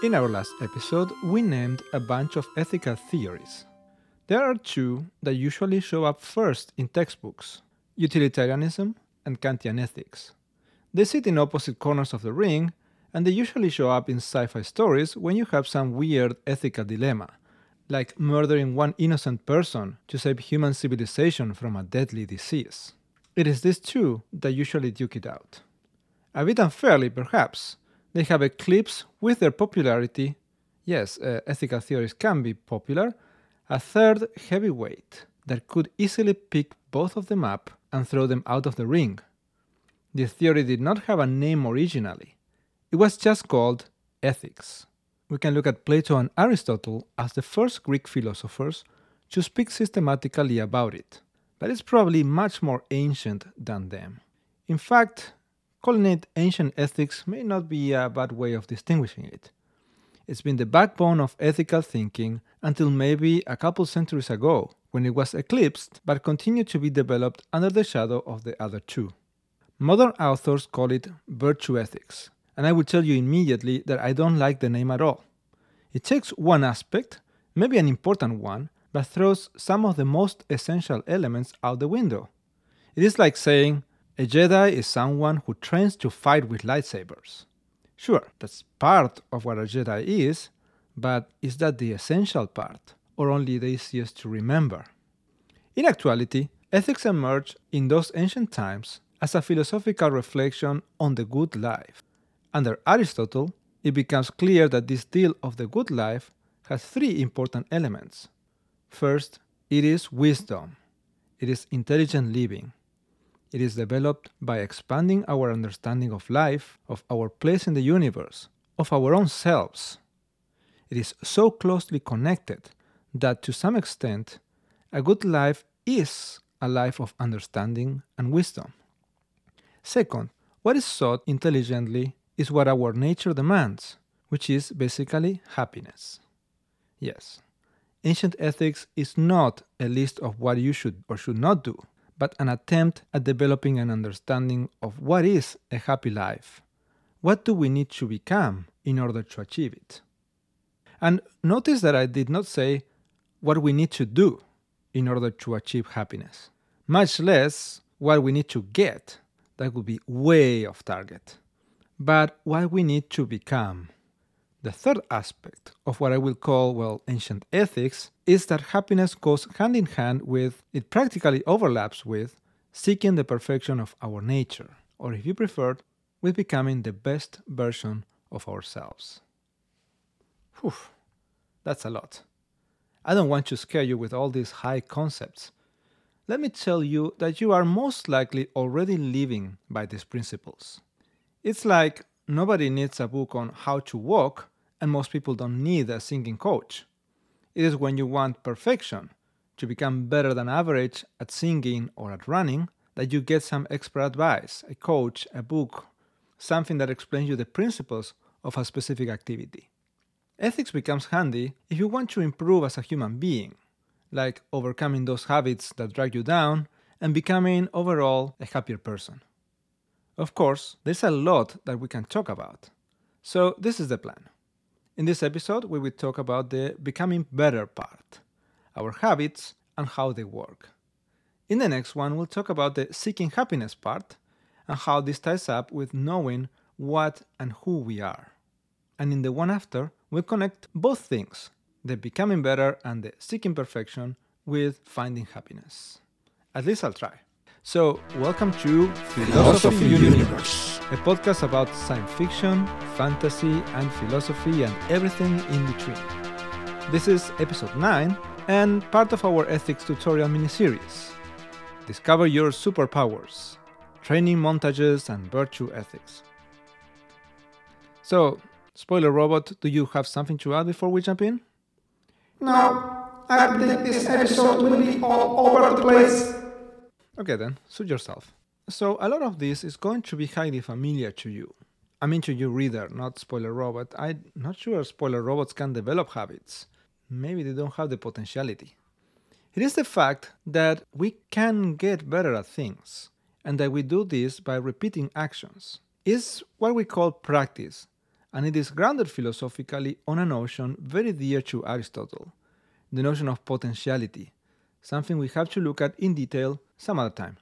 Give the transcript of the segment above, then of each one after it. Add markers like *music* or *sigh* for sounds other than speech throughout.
In our last episode, we named a bunch of ethical theories. There are two that usually show up first in textbooks utilitarianism and Kantian ethics. They sit in opposite corners of the ring, and they usually show up in sci fi stories when you have some weird ethical dilemma, like murdering one innocent person to save human civilization from a deadly disease. It is these two that usually duke it out. A bit unfairly, perhaps, they have eclipsed with their popularity. Yes, uh, ethical theories can be popular. A third heavyweight that could easily pick both of them up and throw them out of the ring. This theory did not have a name originally. It was just called ethics. We can look at Plato and Aristotle as the first Greek philosophers to speak systematically about it, but it's probably much more ancient than them. In fact, calling it ancient ethics may not be a bad way of distinguishing it. It's been the backbone of ethical thinking until maybe a couple centuries ago, when it was eclipsed but continued to be developed under the shadow of the other two. Modern authors call it virtue ethics, and I will tell you immediately that I don't like the name at all. It takes one aspect, maybe an important one, but throws some of the most essential elements out the window. It is like saying a Jedi is someone who trains to fight with lightsabers. Sure, that's part of what a Jedi is, but is that the essential part, or only the easiest to remember? In actuality, ethics emerged in those ancient times as a philosophical reflection on the good life. Under Aristotle, it becomes clear that this deal of the good life has three important elements. First, it is wisdom, it is intelligent living. It is developed by expanding our understanding of life, of our place in the universe, of our own selves. It is so closely connected that to some extent, a good life is a life of understanding and wisdom. Second, what is sought intelligently is what our nature demands, which is basically happiness. Yes, ancient ethics is not a list of what you should or should not do, but an attempt at developing an understanding of what is a happy life. What do we need to become in order to achieve it? And notice that I did not say what we need to do in order to achieve happiness, much less what we need to get. That would be way off target. But what we need to become. The third aspect of what I will call, well, ancient ethics is that happiness goes hand in hand with, it practically overlaps with, seeking the perfection of our nature, or if you prefer, with becoming the best version of ourselves. Whew, that's a lot. I don't want to scare you with all these high concepts. Let me tell you that you are most likely already living by these principles. It's like nobody needs a book on how to walk, and most people don't need a singing coach. It is when you want perfection, to become better than average at singing or at running, that you get some expert advice, a coach, a book, something that explains you the principles of a specific activity. Ethics becomes handy if you want to improve as a human being, like overcoming those habits that drag you down and becoming overall a happier person. Of course, there's a lot that we can talk about. So, this is the plan. In this episode, we will talk about the becoming better part, our habits, and how they work. In the next one, we'll talk about the seeking happiness part and how this ties up with knowing what and who we are. And in the one after, we'll connect both things the becoming better and the seeking perfection with finding happiness. At least I'll try. So, welcome to Philosophy, Universe, a podcast about science fiction, fantasy, and philosophy, and everything in between. This is episode 9 and part of our ethics tutorial miniseries. Discover your superpowers, training montages, and virtue ethics. So, spoiler robot, do you have something to add before we jump in? No, I think this episode will be all over the place. Okay, then, suit yourself. So, a lot of this is going to be highly familiar to you. I mean, to you, reader, not spoiler robot. I'm not sure spoiler robots can develop habits. Maybe they don't have the potentiality. It is the fact that we can get better at things, and that we do this by repeating actions. It's what we call practice, and it is grounded philosophically on a notion very dear to Aristotle the notion of potentiality, something we have to look at in detail some other time.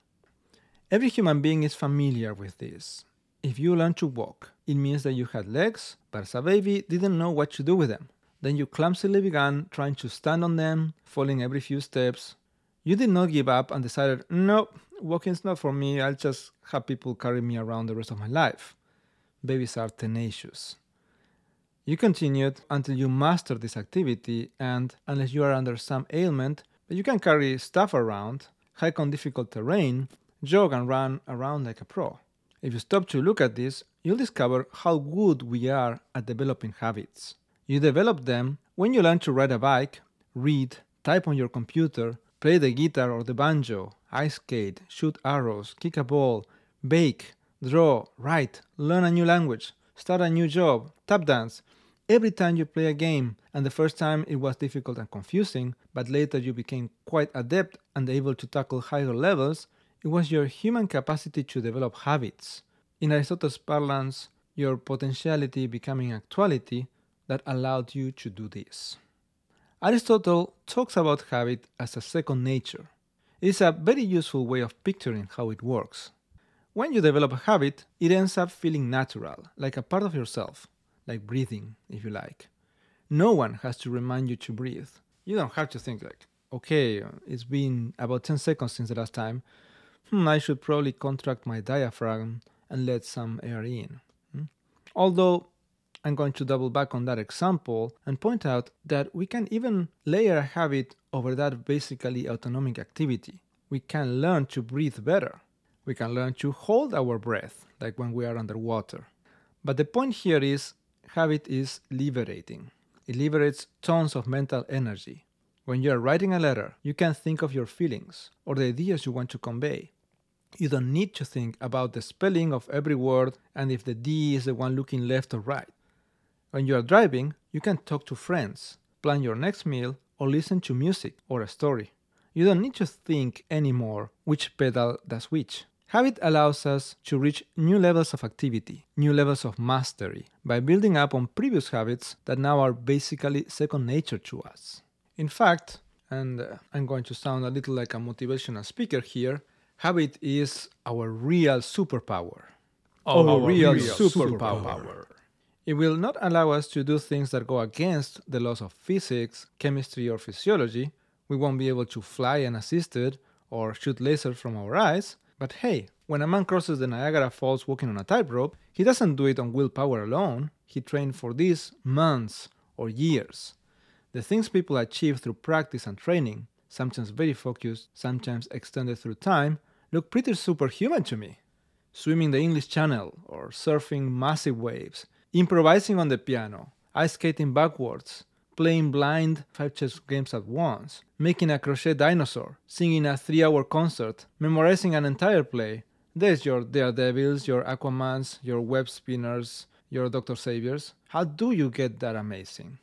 Every human being is familiar with this. If you learn to walk, it means that you had legs, but as a baby didn't know what to do with them. Then you clumsily began trying to stand on them, falling every few steps. You did not give up and decided, no, walking's not for me, I'll just have people carry me around the rest of my life. Babies are tenacious. You continued until you mastered this activity, and unless you are under some ailment, you can carry stuff around, hike on difficult terrain, jog and run around like a pro. If you stop to look at this, you'll discover how good we are at developing habits. You develop them when you learn to ride a bike, read, type on your computer, play the guitar or the banjo, ice skate, shoot arrows, kick a ball, bake, draw, write, learn a new language, start a new job, tap dance, every time you play a game, and the first time it was difficult and confusing, but later you became quite adept and able to tackle higher levels, it was your human capacity to develop habits. In Aristotle's parlance, your potentiality becoming actuality that allowed you to do this. Aristotle talks about habit as a second nature. It is a very useful way of picturing how it works. When you develop a habit, it ends up feeling natural, like a part of yourself like breathing, if you like. No one has to remind you to breathe. You don't have to think like, okay, it's been about 10 seconds since the last time. Hmm, I should probably contract my diaphragm and let some air in. Hmm? Although I'm going to double back on that example and point out that we can even layer a habit over that basically autonomic activity. We can learn to breathe better. We can learn to hold our breath, like when we are underwater. But the point here is habit is liberating. It liberates tons of mental energy. When you are writing a letter, you can think of your feelings or the ideas you want to convey. You don't need to think about the spelling of every word and if the D is the one looking left or right. When you are driving, you can talk to friends, plan your next meal, or listen to music or a story. You don't need to think anymore which pedal does which. Habit allows us to reach new levels of activity, new levels of mastery, by building up on previous habits that now are basically second nature to us. In fact, and uh, I'm going to sound a little like a motivational speaker here, habit is our real superpower. Our, our real, real superpower. superpower. It will not allow us to do things that go against the laws of physics, chemistry, or physiology. We won't be able to fly unassisted or shoot lasers from our eyes, but hey, when a man crosses the Niagara Falls walking on a tightrope, he doesn't do it on willpower alone. He trained for this months or years. The things people achieve through practice and training, sometimes very focused, sometimes extended through time, look pretty superhuman to me. Swimming the English Channel, or surfing massive waves, improvising on the piano, ice skating backwards, playing blind five chess games at once, making a crochet dinosaur, singing a three hour concert, memorizing an entire play. There's your Daredevils, your Aquamans, your web spinners, your Dr. Saviors. How do you get that amazing?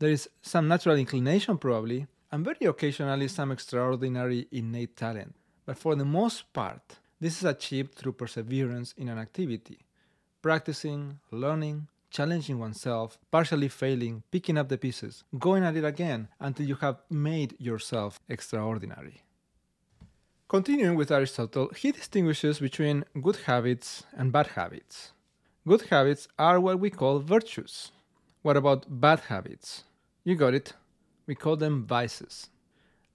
There is some natural inclination, probably, and very occasionally some extraordinary innate talent. But for the most part, this is achieved through perseverance in an activity, practicing, learning, challenging oneself, partially failing, picking up the pieces, going at it again until you have made yourself extraordinary. Continuing with Aristotle, he distinguishes between good habits and bad habits. Good habits are what we call virtues. What about bad habits? You got it. We call them vices.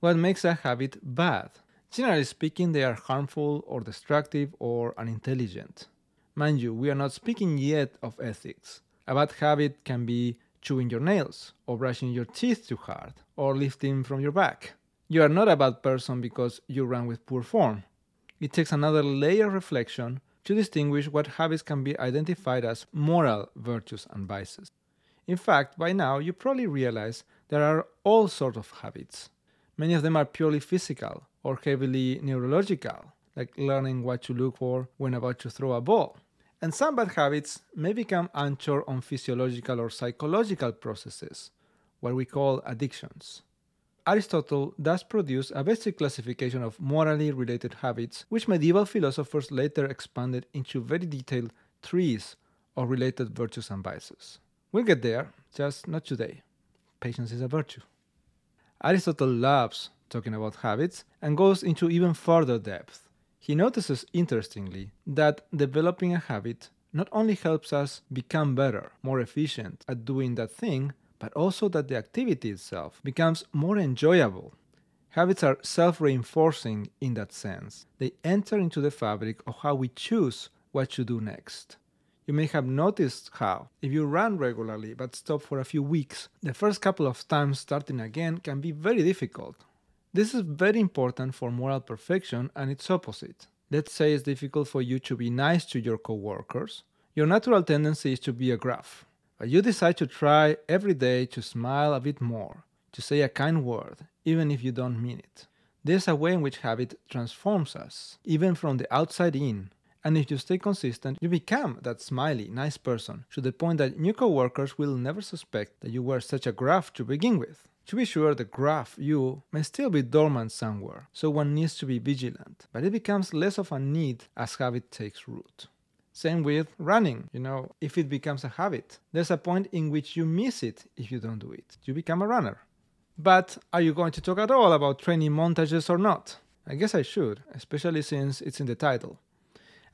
What makes a habit bad? Generally speaking, they are harmful or destructive or unintelligent. Mind you, we are not speaking yet of ethics. A bad habit can be chewing your nails, or brushing your teeth too hard, or lifting from your back. You are not a bad person because you run with poor form. It takes another layer of reflection to distinguish what habits can be identified as moral virtues and vices. In fact, by now you probably realize there are all sorts of habits. Many of them are purely physical or heavily neurological, like learning what to look for when about to throw a ball. And some bad habits may become anchored on physiological or psychological processes, what we call addictions. Aristotle does produce a basic classification of morally related habits, which medieval philosophers later expanded into very detailed trees of related virtues and vices. We'll get there, just not today. Patience is a virtue. Aristotle loves talking about habits and goes into even further depth. He notices, interestingly, that developing a habit not only helps us become better, more efficient at doing that thing, but also that the activity itself becomes more enjoyable. Habits are self reinforcing in that sense. They enter into the fabric of how we choose what to do next. You may have noticed how, if you run regularly but stop for a few weeks, the first couple of times starting again can be very difficult. This is very important for moral perfection and its opposite. Let's say it's difficult for you to be nice to your coworkers. Your natural tendency is to be a gruff, but you decide to try every day to smile a bit more, to say a kind word, even if you don't mean it. There's a way in which habit transforms us, even from the outside in. And if you stay consistent, you become that smiley, nice person to the point that new coworkers will never suspect that you were such a gruff to begin with. To be sure, the graph you may still be dormant somewhere, so one needs to be vigilant, but it becomes less of a need as habit takes root. Same with running, you know, if it becomes a habit, there's a point in which you miss it if you don't do it. You become a runner. But are you going to talk at all about training montages or not? I guess I should, especially since it's in the title.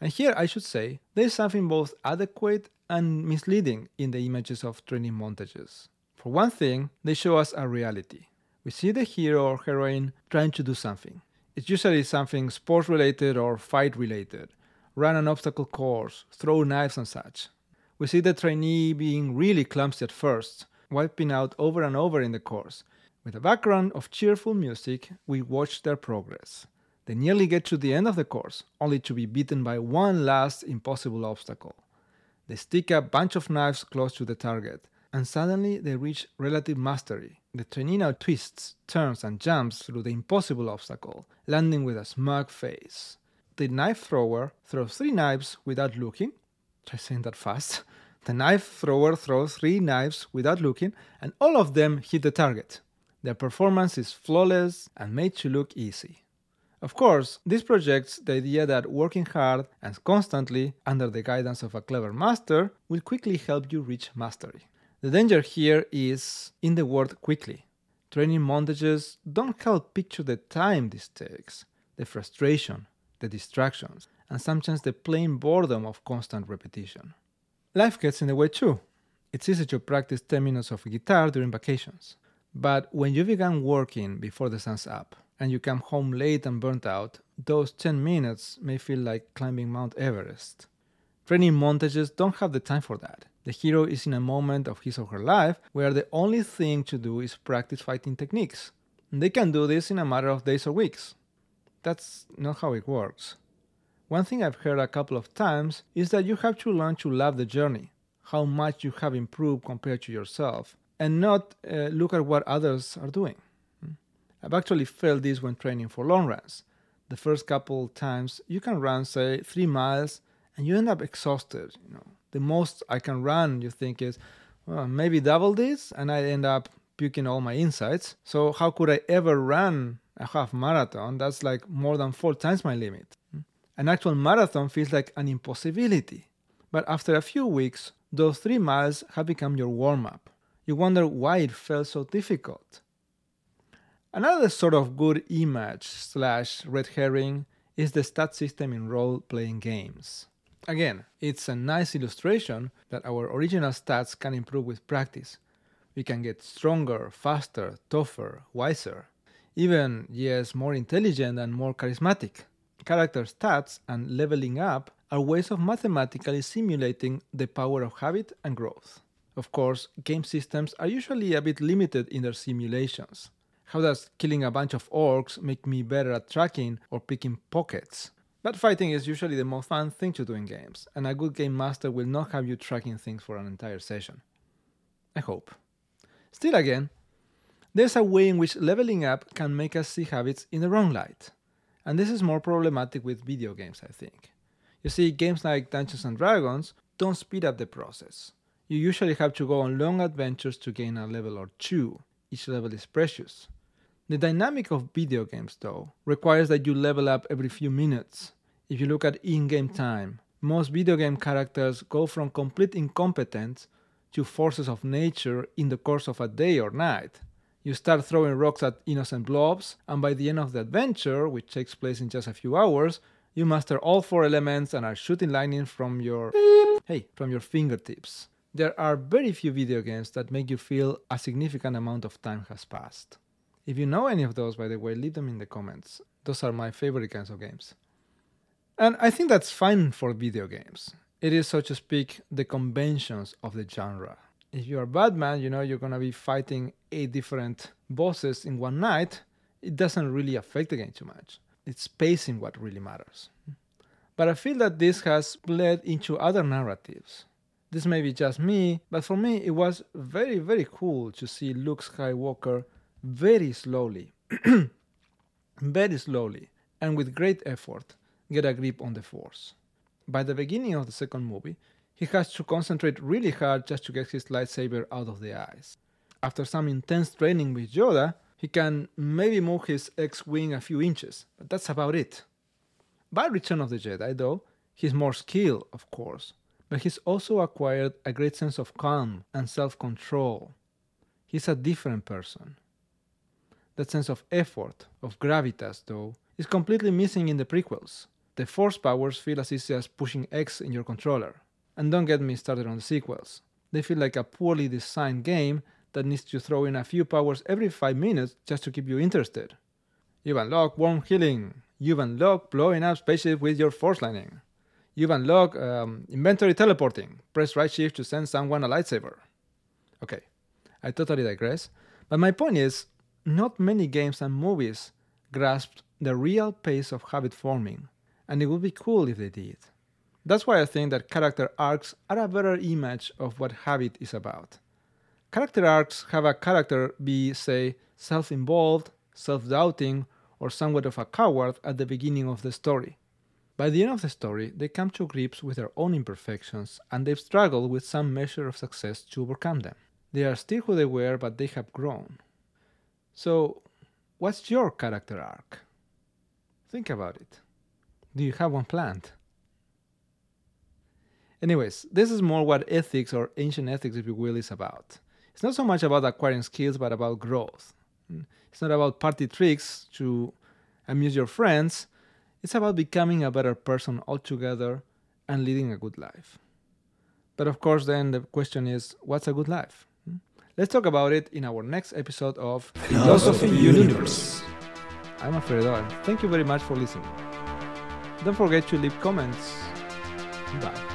And here I should say there is something both adequate and misleading in the images of training montages. For one thing, they show us a reality. We see the hero or heroine trying to do something. It's usually something sports related or fight related run an obstacle course, throw knives and such. We see the trainee being really clumsy at first, wiping out over and over in the course. With a background of cheerful music, we watch their progress. They nearly get to the end of the course, only to be beaten by one last impossible obstacle. They stick a bunch of knives close to the target, and suddenly they reach relative mastery. The trainee now twists, turns, and jumps through the impossible obstacle, landing with a smug face. The knife thrower throws three knives without looking. Try saying that fast. The knife thrower throws three knives without looking, and all of them hit the target. Their performance is flawless and made to look easy. Of course, this projects the idea that working hard and constantly under the guidance of a clever master will quickly help you reach mastery. The danger here is in the word quickly. Training montages don't help picture the time this takes, the frustration, the distractions, and sometimes the plain boredom of constant repetition. Life gets in the way too. It's easy to practice 10 minutes of guitar during vacations. But when you begin working before the sun's up and you come home late and burnt out, those 10 minutes may feel like climbing Mount Everest. Training montages don't have the time for that. The hero is in a moment of his or her life where the only thing to do is practice fighting techniques. And they can do this in a matter of days or weeks. That's not how it works. One thing I've heard a couple of times is that you have to learn to love the journey, how much you have improved compared to yourself, and not uh, look at what others are doing. I've actually felt this when training for long runs. The first couple times you can run, say, three miles, and you end up exhausted, you know, the most I can run, you think, is well, maybe double this, and I end up puking all my insides. So, how could I ever run a half marathon? That's like more than four times my limit. An actual marathon feels like an impossibility. But after a few weeks, those three miles have become your warm up. You wonder why it felt so difficult. Another sort of good image slash red herring is the stat system in role playing games. Again, it's a nice illustration that our original stats can improve with practice. We can get stronger, faster, tougher, wiser, even, yes, more intelligent and more charismatic. Character stats and leveling up are ways of mathematically simulating the power of habit and growth. Of course, game systems are usually a bit limited in their simulations. How does killing a bunch of orcs make me better at tracking or picking pockets? But fighting is usually the most fun thing to do in games, and a good game master will not have you tracking things for an entire session. I hope. Still again, there's a way in which leveling up can make us see habits in the wrong light. And this is more problematic with video games, I think. You see, games like Dungeons and Dragons don't speed up the process. You usually have to go on long adventures to gain a level or two. Each level is precious. The dynamic of video games, though, requires that you level up every few minutes. If you look at in game time, Most video game characters go from complete incompetence to forces of nature in the course of a day or night. You start throwing rocks at innocent blobs, and by the end of the adventure, which takes place in just a few hours, you master all four elements and are shooting lightning from your hey, from your fingertips. There are very few video games that make you feel a significant amount of time has passed. If you know any of those, by the way, leave them in the comments. Those are my favorite kinds of games. And I think that's fine for video games. It is, so to speak, the conventions of the genre. If you're Batman, you know you're gonna be fighting eight different bosses in one night. It doesn't really affect the game too much. It's pacing what really matters. But I feel that this has bled into other narratives. This may be just me, but for me it was very, very cool to see Luke Skywalker very slowly, *clears throat* very slowly, and with great effort get a grip on the Force. By the beginning of the second movie, he has to concentrate really hard just to get his lightsaber out of the eyes. After some intense training with Yoda, he can maybe move his X Wing a few inches, but that's about it. By Return of the Jedi, though, he's more skilled, of course, but he's also acquired a great sense of calm and self control. He's a different person. That sense of effort, of gravitas, though, is completely missing in the prequels. The Force powers feel as easy as pushing X in your controller. And don't get me started on the sequels. They feel like a poorly designed game that needs to throw in a few powers every 5 minutes just to keep you interested. You've unlocked warm healing. You've unlocked blowing up spaceships with your force lightning. You've unlocked um, inventory teleporting. Press right shift to send someone a lightsaber. Okay, I totally digress. But my point is, not many games and movies grasped the real pace of habit forming, and it would be cool if they did. That's why I think that character arcs are a better image of what habit is about. Character arcs have a character be, say, self involved, self doubting, or somewhat of a coward at the beginning of the story. By the end of the story, they come to grips with their own imperfections and they've struggled with some measure of success to overcome them. They are still who they were, but they have grown. So, what's your character arc? Think about it. Do you have one planned? Anyways, this is more what ethics or ancient ethics, if you will, is about. It's not so much about acquiring skills, but about growth. Mm. It's not about party tricks to amuse your friends. It's about becoming a better person altogether and leading a good life. But of course, then the question is what's a good life? Let's talk about it in our next episode of Philosophy Universe. I'm Alfredo, and thank you very much for listening. Don't forget to leave comments. Bye.